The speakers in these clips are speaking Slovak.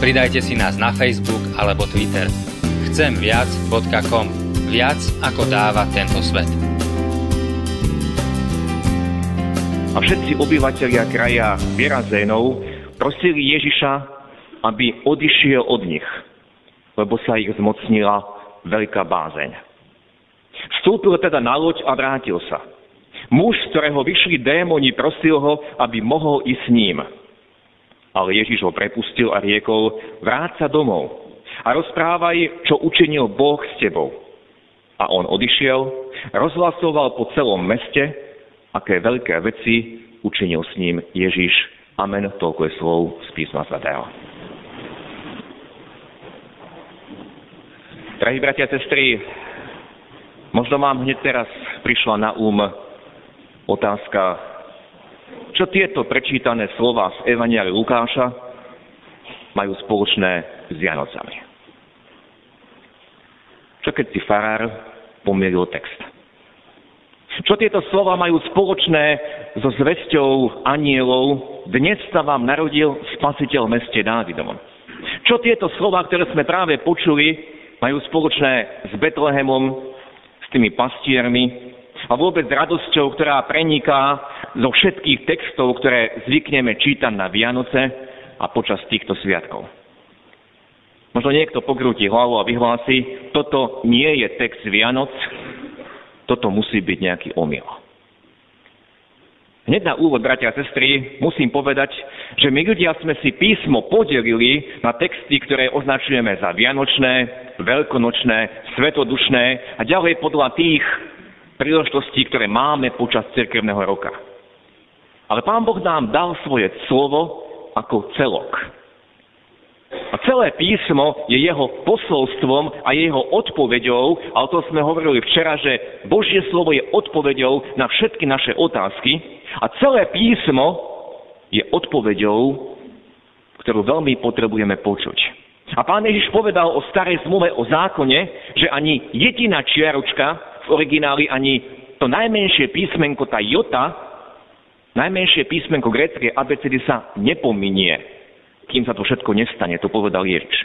Pridajte si nás na Facebook alebo Twitter. Chcemviac.com. Viac ako dáva tento svet a všetci obyvateľia kraja Vierazénov prosili Ježiša, aby odišiel od nich, lebo sa ich zmocnila veľká bázeň. Vstúpil teda na loď a vrátil sa. Muž, z ktorého vyšli démoni, prosil ho, aby mohol ísť s ním. Ale Ježiš ho prepustil a riekol, vráť sa domov a rozprávaj, čo učinil Boh s tebou. A on odišiel, rozhlasoval po celom meste, aké veľké veci učinil s ním Ježiš. Amen. Toľko je slov z písma svätého. Drahí bratia a sestry, možno vám hneď teraz prišla na um otázka, čo tieto prečítané slova z Evangeliu Lukáša majú spoločné s Vianocami. Čo keď si farár pomieril text? Čo tieto slova majú spoločné so zväzťou anielov? Dnes sa vám narodil spasiteľ v meste Dávidovom. Čo tieto slova, ktoré sme práve počuli, majú spoločné s Betlehemom, s tými pastiermi a vôbec radosťou, ktorá preniká zo všetkých textov, ktoré zvykneme čítať na Vianoce a počas týchto sviatkov. Možno niekto pokrúti hlavu a vyhlási, toto nie je text Vianoc, toto musí byť nejaký omyl. Hneď na úvod, bratia a sestry, musím povedať, že my ľudia sme si písmo podelili na texty, ktoré označujeme za vianočné, veľkonočné, svetodušné a ďalej podľa tých príležitostí, ktoré máme počas cirkevného roka. Ale Pán Boh nám dal svoje slovo ako celok. A celé písmo je jeho posolstvom a jeho odpoveďou, a o tom sme hovorili včera, že Božie slovo je odpoveďou na všetky naše otázky a celé písmo je odpoveďou, ktorú veľmi potrebujeme počuť. A pán Ježiš povedal o starej zmluve, o zákone, že ani jediná čiaročka v origináli, ani to najmenšie písmenko, tá jota, najmenšie písmenko gréckej abecedy sa nepominie kým sa to všetko nestane, to povedal Ježiš.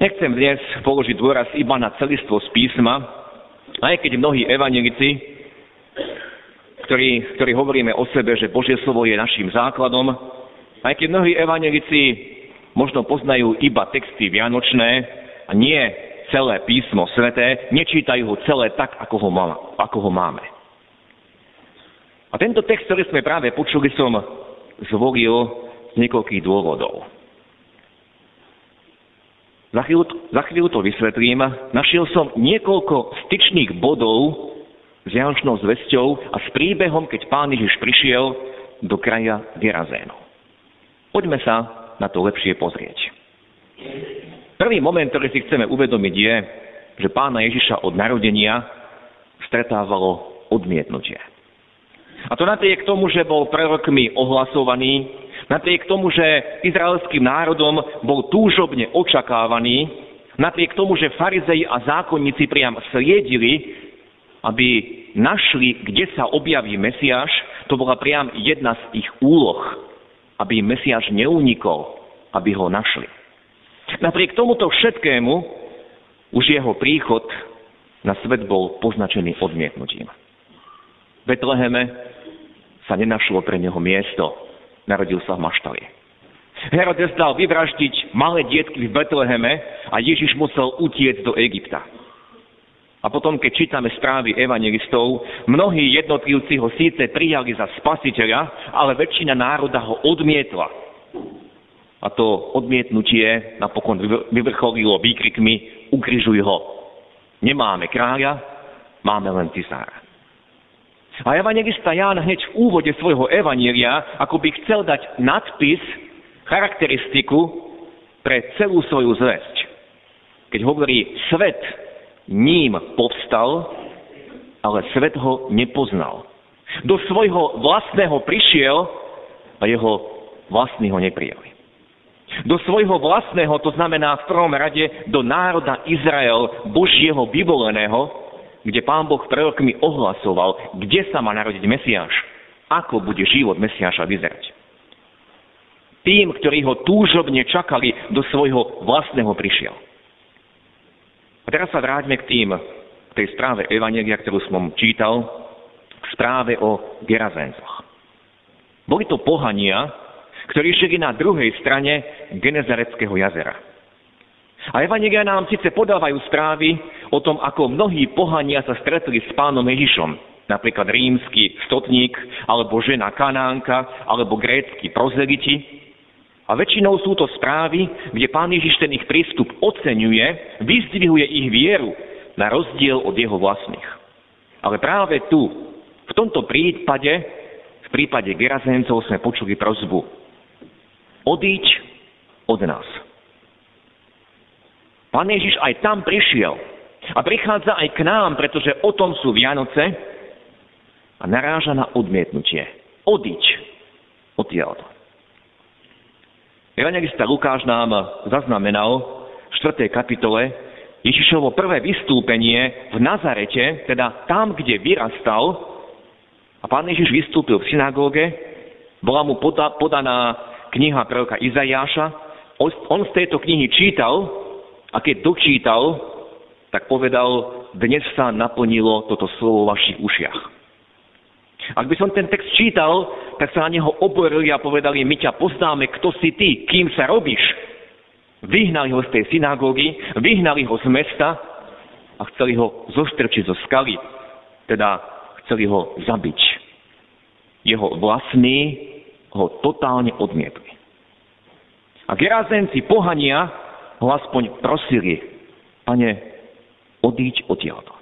Nechcem dnes položiť dôraz iba na celistvo písma, aj keď mnohí evanelici, ktorí, ktorí hovoríme o sebe, že Božie slovo je našim základom, aj keď mnohí evanelici možno poznajú iba texty vianočné a nie celé písmo sveté, nečítajú ho celé tak, ako ho, má, ako ho máme. A tento text, ktorý sme práve počuli, som zvolil z niekoľkých dôvodov. Za chvíľu, za chvíľu to vysvetlím. Našiel som niekoľko styčných bodov s Janočnou zvesťou a s príbehom, keď pán Ježiš prišiel do kraja Gerazénu. Poďme sa na to lepšie pozrieť. Prvý moment, ktorý si chceme uvedomiť je, že pána Ježiša od narodenia stretávalo odmietnutie. A to napriek tomu, že bol prorokmi ohlasovaný, Napriek tomu, že izraelským národom bol túžobne očakávaný, napriek tomu, že farizei a zákonníci priam sliedili, aby našli, kde sa objaví Mesiáš, to bola priam jedna z ich úloh, aby Mesiáš neunikol, aby ho našli. Napriek tomuto všetkému už jeho príchod na svet bol poznačený odmietnutím. Betleheme sa nenašlo pre neho miesto narodil sa v Maštali. Herodes dal vyvraždiť malé dietky v Betleheme a Ježiš musel utiecť do Egypta. A potom, keď čítame správy evangelistov, mnohí jednotlivci ho síce prijali za spasiteľa, ale väčšina národa ho odmietla. A to odmietnutie napokon vyvrcholilo výkrikmi ukrižuj ho. Nemáme kráľa, máme len cisára. A evangelista Ján hneď v úvode svojho evanielia, ako by chcel dať nadpis charakteristiku pre celú svoju zväzť. Keď hovorí, svet ním povstal, ale svet ho nepoznal. Do svojho vlastného prišiel a jeho vlastní ho neprijali. Do svojho vlastného, to znamená v prvom rade do národa Izrael, Božieho vyvoleného, kde pán Boh prorokmi ohlasoval, kde sa má narodiť Mesiáš, ako bude život Mesiáša vyzerať. Tým, ktorí ho túžobne čakali, do svojho vlastného prišiel. A teraz sa vráťme k tým, k tej správe Evanelia, ktorú som čítal, k správe o Gerazencoch. Boli to pohania, ktorí žili na druhej strane Genezareckého jazera. A Evangelia nám síce podávajú správy o tom, ako mnohí pohania sa stretli s pánom Ježišom, napríklad rímsky stotník, alebo žena Kanánka, alebo grécky prozeliti. A väčšinou sú to správy, kde pán Ježiš ten ich prístup oceňuje, vyzdvihuje ich vieru na rozdiel od jeho vlastných. Ale práve tu, v tomto prípade, v prípade Gerazencov sme počuli prozbu odíď od nás. Pán Ježiš aj tam prišiel a prichádza aj k nám, pretože o tom sú Vianoce a naráža na odmietnutie. Odiť odtiaľto. Evangelista Lukáš nám zaznamenal v 4. kapitole Ježišovo prvé vystúpenie v Nazarete, teda tam, kde vyrastal, a pán Ježiš vystúpil v synagóge, bola mu podaná kniha proroka Izajáša. On z tejto knihy čítal a keď dočítal, tak povedal, dnes sa naplnilo toto slovo v vašich ušiach. Ak by som ten text čítal, tak sa na neho oborili a povedali, my ťa poznáme, kto si ty, kým sa robíš. Vyhnali ho z tej synagógy, vyhnali ho z mesta a chceli ho zostrčiť zo skaly, teda chceli ho zabiť. Jeho vlastní ho totálne odmietli. A Gerazenci pohania ho aspoň prosili, pane, odíď odtiaľto.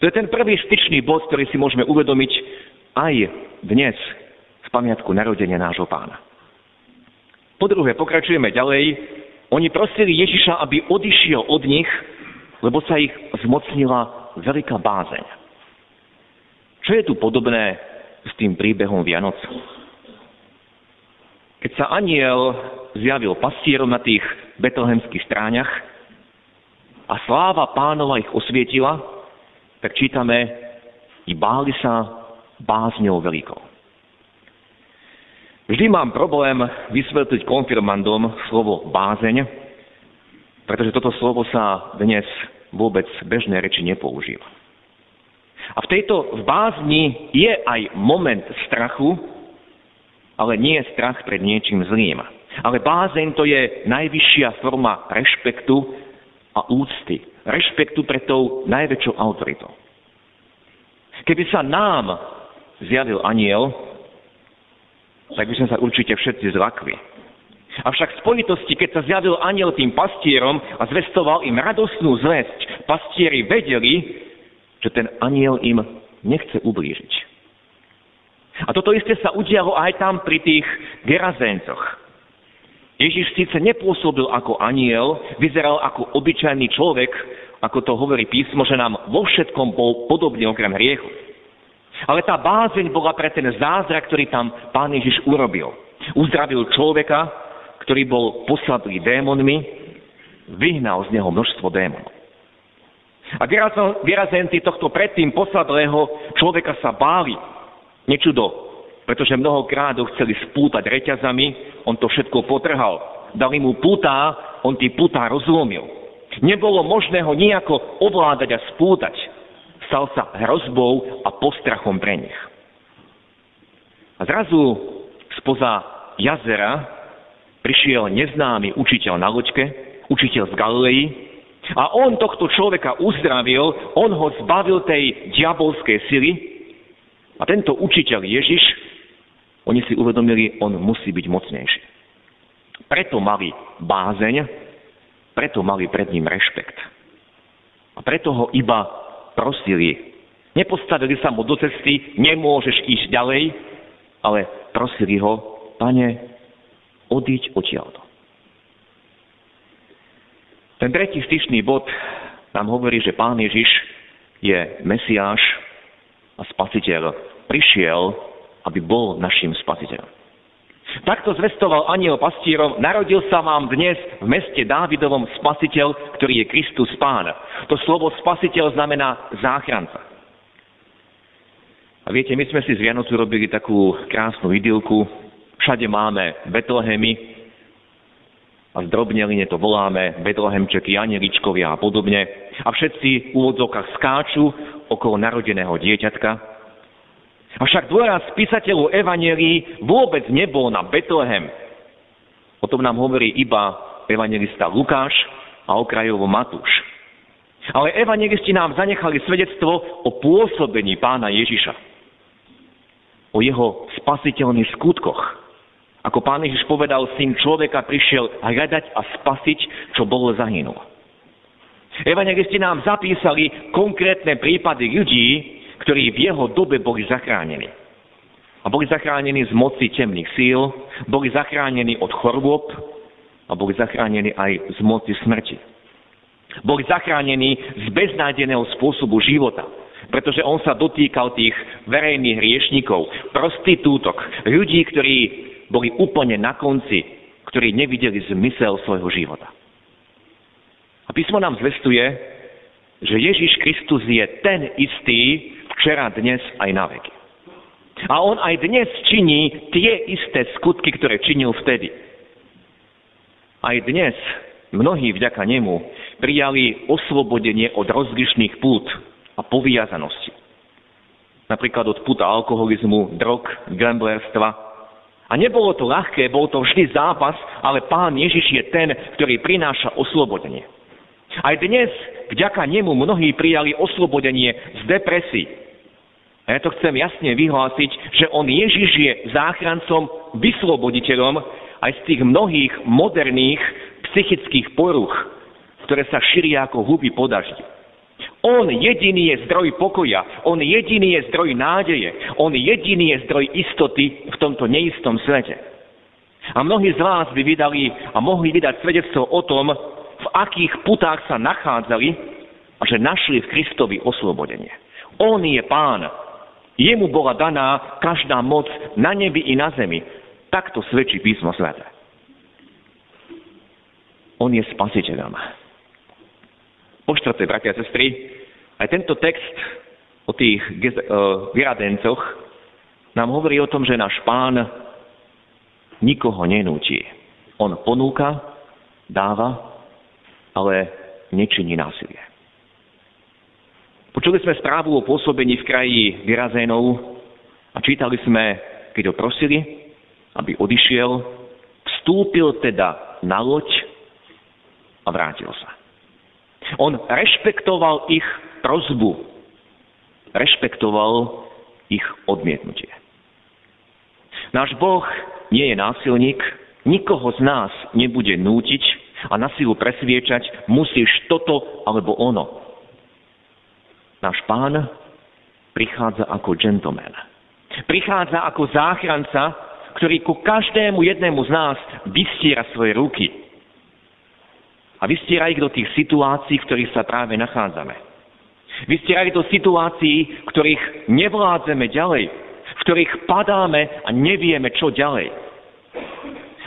To je ten prvý styčný bod, ktorý si môžeme uvedomiť aj dnes v pamiatku narodenia nášho pána. Po druhé, pokračujeme ďalej. Oni prosili Ježiša, aby odišiel od nich, lebo sa ich zmocnila veľká bázeň. Čo je tu podobné s tým príbehom Vianoc. Keď sa aniel zjavil pastierom na tých betlehemských stráňach a sláva pánova ich osvietila, tak čítame, i báli sa bázňou veľkou. Vždy mám problém vysvetliť konfirmandom slovo bázeň, pretože toto slovo sa dnes vôbec bežnej reči nepoužíva. A v tejto v bázni je aj moment strachu, ale nie strach pred niečím zlým. Ale bázeň to je najvyššia forma rešpektu a úcty. Rešpektu pred tou najväčšou autoritou. Keby sa nám zjavil aniel, tak by sme sa určite všetci zlakli. Avšak v spojitosti, keď sa zjavil aniel tým pastierom a zvestoval im radostnú zväzť, pastieri vedeli, že ten aniel im nechce ublížiť. A toto isté sa udialo aj tam pri tých Gerazéncoch. Ježiš síce nepôsobil ako aniel, vyzeral ako obyčajný človek, ako to hovorí písmo, že nám vo všetkom bol podobný okrem hriechu. Ale tá bázeň bola pre ten zázrak, ktorý tam pán Ježiš urobil. Uzdravil človeka, ktorý bol posadlý démonmi, vyhnal z neho množstvo démonov. A vyrazenci tohto predtým posadlého človeka sa báli. Nečudo, pretože mnohokrát ho chceli spútať reťazami, on to všetko potrhal. Dali mu putá, on tí putá rozlomil. Nebolo možné ho nejako ovládať a spútať. Stal sa hrozbou a postrachom pre nich. A zrazu spoza jazera prišiel neznámy učiteľ na loďke, učiteľ z Galilei, a on tohto človeka uzdravil, on ho zbavil tej diabolskej sily a tento učiteľ Ježiš, oni si uvedomili, on musí byť mocnejší. Preto mali bázeň, preto mali pred ním rešpekt. A preto ho iba prosili. Nepostavili sa mu do cesty, nemôžeš ísť ďalej, ale prosili ho, pane, Odiť odtiaľto. Ten tretí styčný bod nám hovorí, že Pán Ježiš je Mesiáš a Spasiteľ. Prišiel, aby bol našim Spasiteľom. Takto zvestoval aniel pastírom, narodil sa vám dnes v meste Dávidovom spasiteľ, ktorý je Kristus Pán. To slovo spasiteľ znamená záchranca. A viete, my sme si z Vianocu robili takú krásnu idylku. Všade máme Betlehemy, a zdrobneline to voláme, Betlehemčeky, anieličkovia a podobne. A všetci v úvodzovkách skáču okolo narodeného dieťatka. Avšak dôraz písateľov Evangelií vôbec nebol na Betlehem. O tom nám hovorí iba evangelista Lukáš a okrajovo Matúš. Ale evangelisti nám zanechali svedectvo o pôsobení pána Ježiša. O jeho spasiteľných skutkoch. Ako pán Ježiš povedal, syn človeka prišiel hľadať a spasiť, čo bolo zahynul. Evangelisti nám zapísali konkrétne prípady ľudí, ktorí v jeho dobe boli zachránení. A boli zachránení z moci temných síl, boli zachránení od chorôb a boli zachránení aj z moci smrti. Boli zachránení z beznádeného spôsobu života, pretože on sa dotýkal tých verejných riešnikov, prostitútok, ľudí, ktorí boli úplne na konci, ktorí nevideli zmysel svojho života. A písmo nám zvestuje, že Ježiš Kristus je ten istý, včera, dnes aj na veky. A on aj dnes činí tie isté skutky, ktoré činil vtedy. Aj dnes mnohí vďaka nemu prijali oslobodenie od rozlišných pút a poviazanosti. Napríklad od puta alkoholizmu, drog, gamblerstva. A nebolo to ľahké, bol to vždy zápas, ale pán Ježiš je ten, ktorý prináša oslobodenie. Aj dnes vďaka nemu mnohí prijali oslobodenie z depresí, a ja to chcem jasne vyhlásiť, že on Ježiš je záchrancom, vysloboditeľom aj z tých mnohých moderných psychických poruch, ktoré sa šíria ako huby po daždi. On jediný je zdroj pokoja, on jediný je zdroj nádeje, on jediný je zdroj istoty v tomto neistom svete. A mnohí z vás by vydali a mohli vydať svedectvo o tom, v akých putách sa nachádzali a že našli v Kristovi oslobodenie. On je pán, Jemu bola daná každá moc na nebi i na zemi. Takto svedčí písmo svete. On je spasiteľom. Po štvrté, bratia a sestry, aj tento text o tých vyradencoch nám hovorí o tom, že náš pán nikoho nenúti. On ponúka, dáva, ale nečiní násilie. Počuli sme správu o pôsobení v kraji Vyrazénov a čítali sme, keď ho prosili, aby odišiel, vstúpil teda na loď a vrátil sa. On rešpektoval ich prozbu, rešpektoval ich odmietnutie. Náš Boh nie je násilník, nikoho z nás nebude nútiť a na silu presviečať, musíš toto alebo ono. Náš pán prichádza ako gentleman. Prichádza ako záchranca, ktorý ku každému jednému z nás vystiera svoje ruky. A vystiera ich do tých situácií, v ktorých sa práve nachádzame. Vystiera ich do situácií, ktorých nevládzeme ďalej, v ktorých padáme a nevieme, čo ďalej.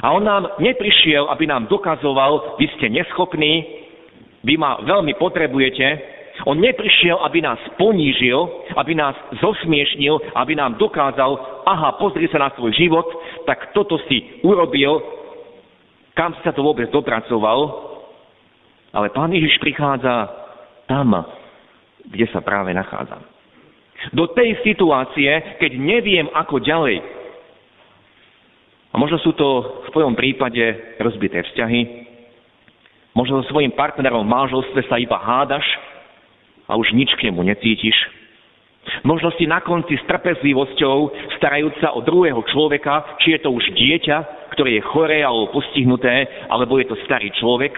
A on nám neprišiel, aby nám dokazoval, vy ste neschopní, vy ma veľmi potrebujete, on neprišiel, aby nás ponížil, aby nás zosmiešnil, aby nám dokázal, aha, pozri sa na svoj život, tak toto si urobil, kam sa to vôbec dopracoval. Ale Pán Ježiš prichádza tam, kde sa práve nachádzam. Do tej situácie, keď neviem, ako ďalej. A možno sú to v tvojom prípade rozbité vzťahy, možno so svojím partnerom v manželstve sa iba hádaš, a už nič k nemu necítiš. Možno si na konci s trpezlivosťou, starajúc sa o druhého človeka, či je to už dieťa, ktoré je choré alebo postihnuté, alebo je to starý človek.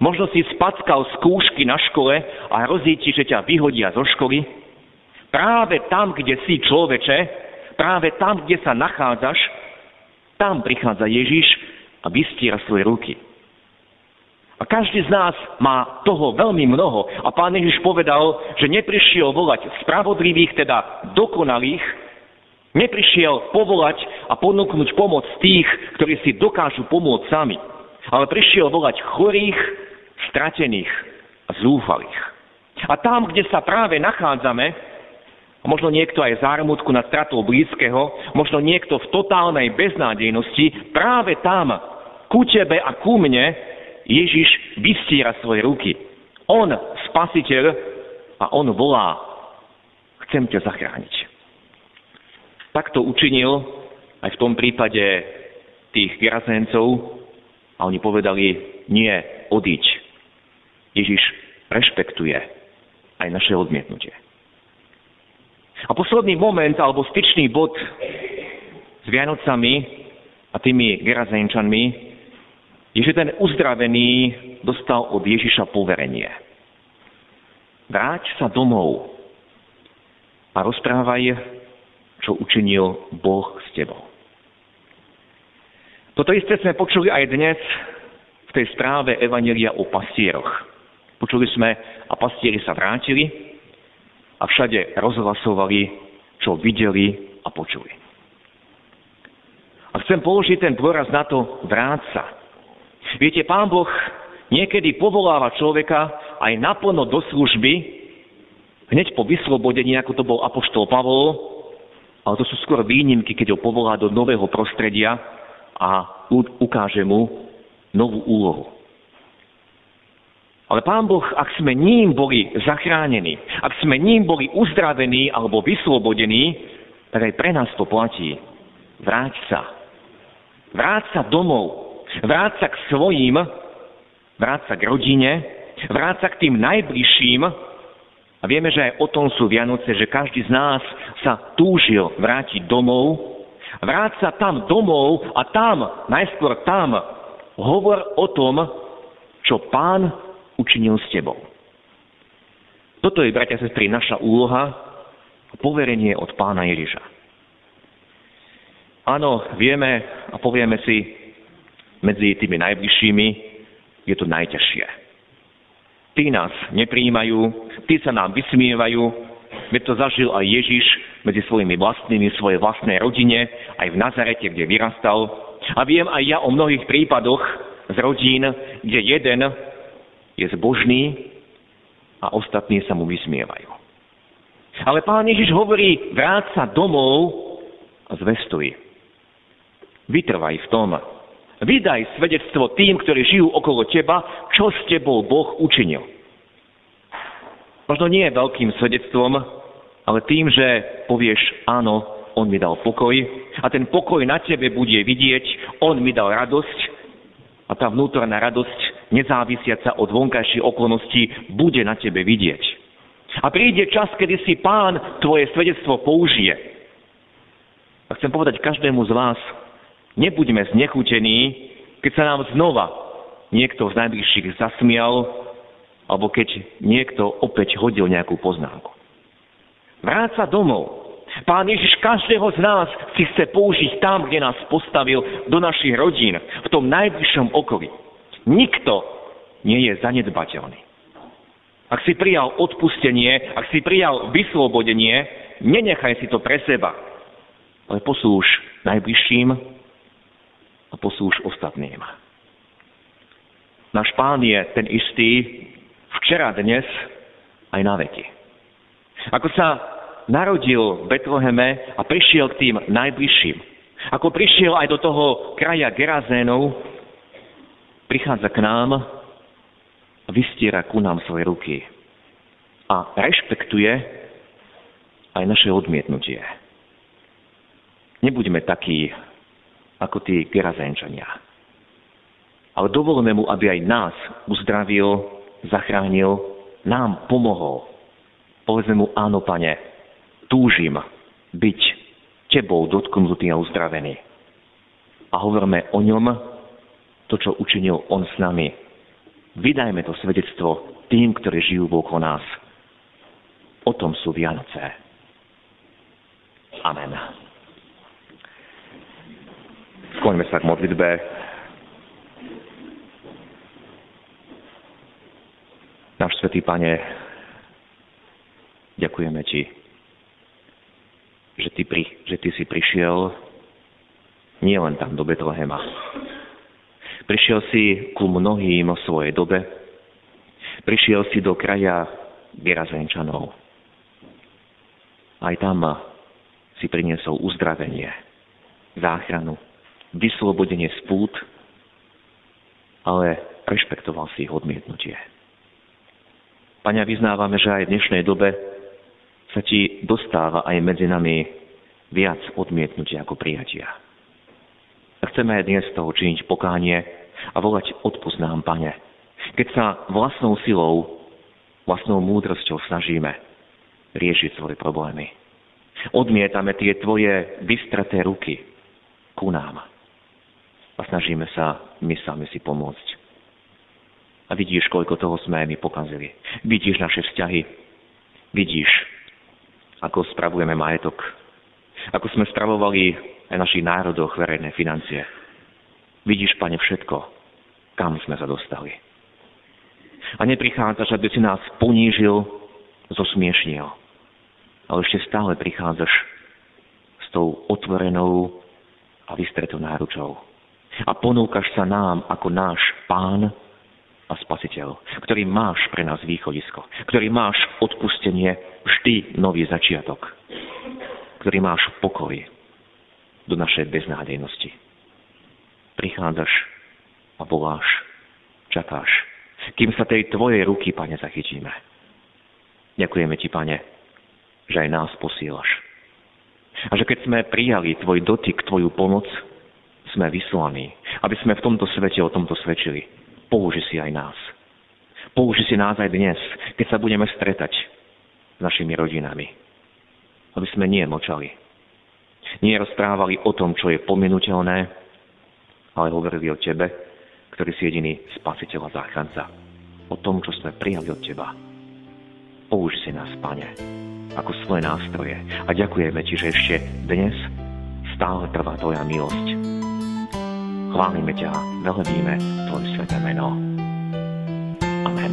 Možno si spackal skúšky na škole a hrozí ti, že ťa vyhodia zo školy. Práve tam, kde si človeče, práve tam, kde sa nachádzaš, Tam prichádza Ježiš a vystiera svoje ruky. A každý z nás má toho veľmi mnoho. A pán Ježiš povedal, že neprišiel volať spravodlivých, teda dokonalých, neprišiel povolať a ponúknuť pomoc tých, ktorí si dokážu pomôcť sami. Ale prišiel volať chorých, stratených a zúfalých. A tam, kde sa práve nachádzame, možno niekto aj zármutku nad stratou blízkeho, možno niekto v totálnej beznádejnosti, práve tam, ku tebe a ku mne, Ježiš vystiera svoje ruky. On, spasiteľ, a on volá, chcem ťa zachrániť. Tak to učinil aj v tom prípade tých Gerazéncov a oni povedali, nie, odiť. Ježiš rešpektuje aj naše odmietnutie. A posledný moment alebo styčný bod s Vianocami a tými Gerazénčanmi je, že ten uzdravený dostal od Ježiša poverenie. Vráť sa domov a rozprávaj, čo učinil Boh s tebou. Toto isté sme počuli aj dnes v tej správe Evanelia o pastieroch. Počuli sme, a pastieri sa vrátili a všade rozhlasovali, čo videli a počuli. A chcem položiť ten dôraz na to vráť. Viete, Pán Boh niekedy povoláva človeka aj naplno do služby, hneď po vyslobodení, ako to bol apoštol Pavol, ale to sú skôr výnimky, keď ho povolá do nového prostredia a ukáže mu novú úlohu. Ale Pán Boh, ak sme ním boli zachránení, ak sme ním boli uzdravení alebo vyslobodení, tak aj pre nás to platí. Vráť sa. Vráť sa domov. Vráť sa k svojim, vráť sa k rodine, vráť sa k tým najbližším. A vieme, že aj o tom sú Vianoce, že každý z nás sa túžil vrátiť domov. Vráť sa tam domov a tam, najskôr tam, hovor o tom, čo pán učinil s tebou. Toto je, bratia a sestry, naša úloha a poverenie od pána Ježiša. Áno, vieme a povieme si, medzi tými najbližšími je to najťažšie. Tí nás nepríjmajú, tí sa nám vysmievajú, veď to zažil aj Ježiš medzi svojimi vlastnými, svojej vlastnej rodine, aj v Nazarete, kde vyrastal. A viem aj ja o mnohých prípadoch z rodín, kde jeden je zbožný a ostatní sa mu vysmievajú. Ale pán Ježiš hovorí, vráť sa domov a zvestuj. Vytrvaj v tom, Vydaj svedectvo tým, ktorí žijú okolo teba, čo s tebou Boh učinil. Možno nie veľkým svedectvom, ale tým, že povieš áno, on mi dal pokoj a ten pokoj na tebe bude vidieť, on mi dal radosť a tá vnútorná radosť, nezávisiaca od vonkajších okolností, bude na tebe vidieť. A príde čas, kedy si pán tvoje svedectvo použije. A chcem povedať každému z vás, Nebuďme znechutení, keď sa nám znova niekto z najbližších zasmial, alebo keď niekto opäť hodil nejakú poznámku. Vráť sa domov. Pán Ježiš každého z nás si chce použiť tam, kde nás postavil, do našich rodín, v tom najbližšom okolí. Nikto nie je zanedbateľný. Ak si prijal odpustenie, ak si prijal vyslobodenie, nenechaj si to pre seba, ale poslúž najbližším a poslúž ostatným. Náš pán je ten istý včera, dnes aj na veky. Ako sa narodil v Betleheme a prišiel k tým najbližším, ako prišiel aj do toho kraja Gerazénov, prichádza k nám a vystiera ku nám svoje ruky a rešpektuje aj naše odmietnutie. Nebuďme takí ako tí Gerazenčania. Ale dovolme mu, aby aj nás uzdravil, zachránil, nám pomohol. Povedzme mu, áno, pane, túžim byť tebou dotknutý a uzdravený. A hovorme o ňom to, čo učinil on s nami. Vydajme to svedectvo tým, ktorí žijú okolo nás. O tom sú Vianoce. Amen. Skloňme sa k modlitbe. Náš Svetý Pane, ďakujeme Ti, že Ty, pri, že ty si prišiel nie len tam do Betlehema. Prišiel si ku mnohým o svojej dobe. Prišiel si do kraja Vyrazenčanov. Aj tam si priniesol uzdravenie, záchranu, vyslobodenie z ale rešpektoval si ich odmietnutie. Pane, vyznávame, že aj v dnešnej dobe sa ti dostáva aj medzi nami viac odmietnutia ako prijatia. A chceme aj dnes toho činiť pokánie a volať odpust nám, Pane. Keď sa vlastnou silou, vlastnou múdrosťou snažíme riešiť svoje problémy. Odmietame tie Tvoje vystraté ruky ku nám. A snažíme sa my sami si pomôcť. A vidíš, koľko toho sme my pokazili. Vidíš naše vzťahy. Vidíš, ako spravujeme majetok. Ako sme spravovali aj našich národoch verejné financie. Vidíš, pane, všetko, kam sme sa dostali. A neprichádzaš, aby si nás ponížil, zosmiešnil. Ale ešte stále prichádzaš s tou otvorenou a vystretou náručou. A ponúkaš sa nám ako náš pán a spasiteľ, ktorý máš pre nás východisko, ktorý máš odpustenie, vždy nový začiatok, ktorý máš pokoj do našej beznádejnosti. Prichádzaš a voláš, čakáš, kým sa tej tvojej ruky, pane, zachytíme. Ďakujeme ti, pane, že aj nás posílaš. A že keď sme prijali tvoj dotyk, tvoju pomoc, sme vyslaní, aby sme v tomto svete o tomto svedčili. Použi si aj nás. Použi si nás aj dnes, keď sa budeme stretať s našimi rodinami. Aby sme nie močali, nie rozprávali o tom, čo je pominuteľné, ale hovorili o Tebe, ktorý si jediný spasiteľ a záchranca. O tom, čo sme prijali od Teba. Použi si nás, Pane, ako svoje nástroje a ďakujeme Ti, že ešte dnes stále trvá Tvoja milosť. Chválime ťa, velebíme Tvoje sveté meno. Amen.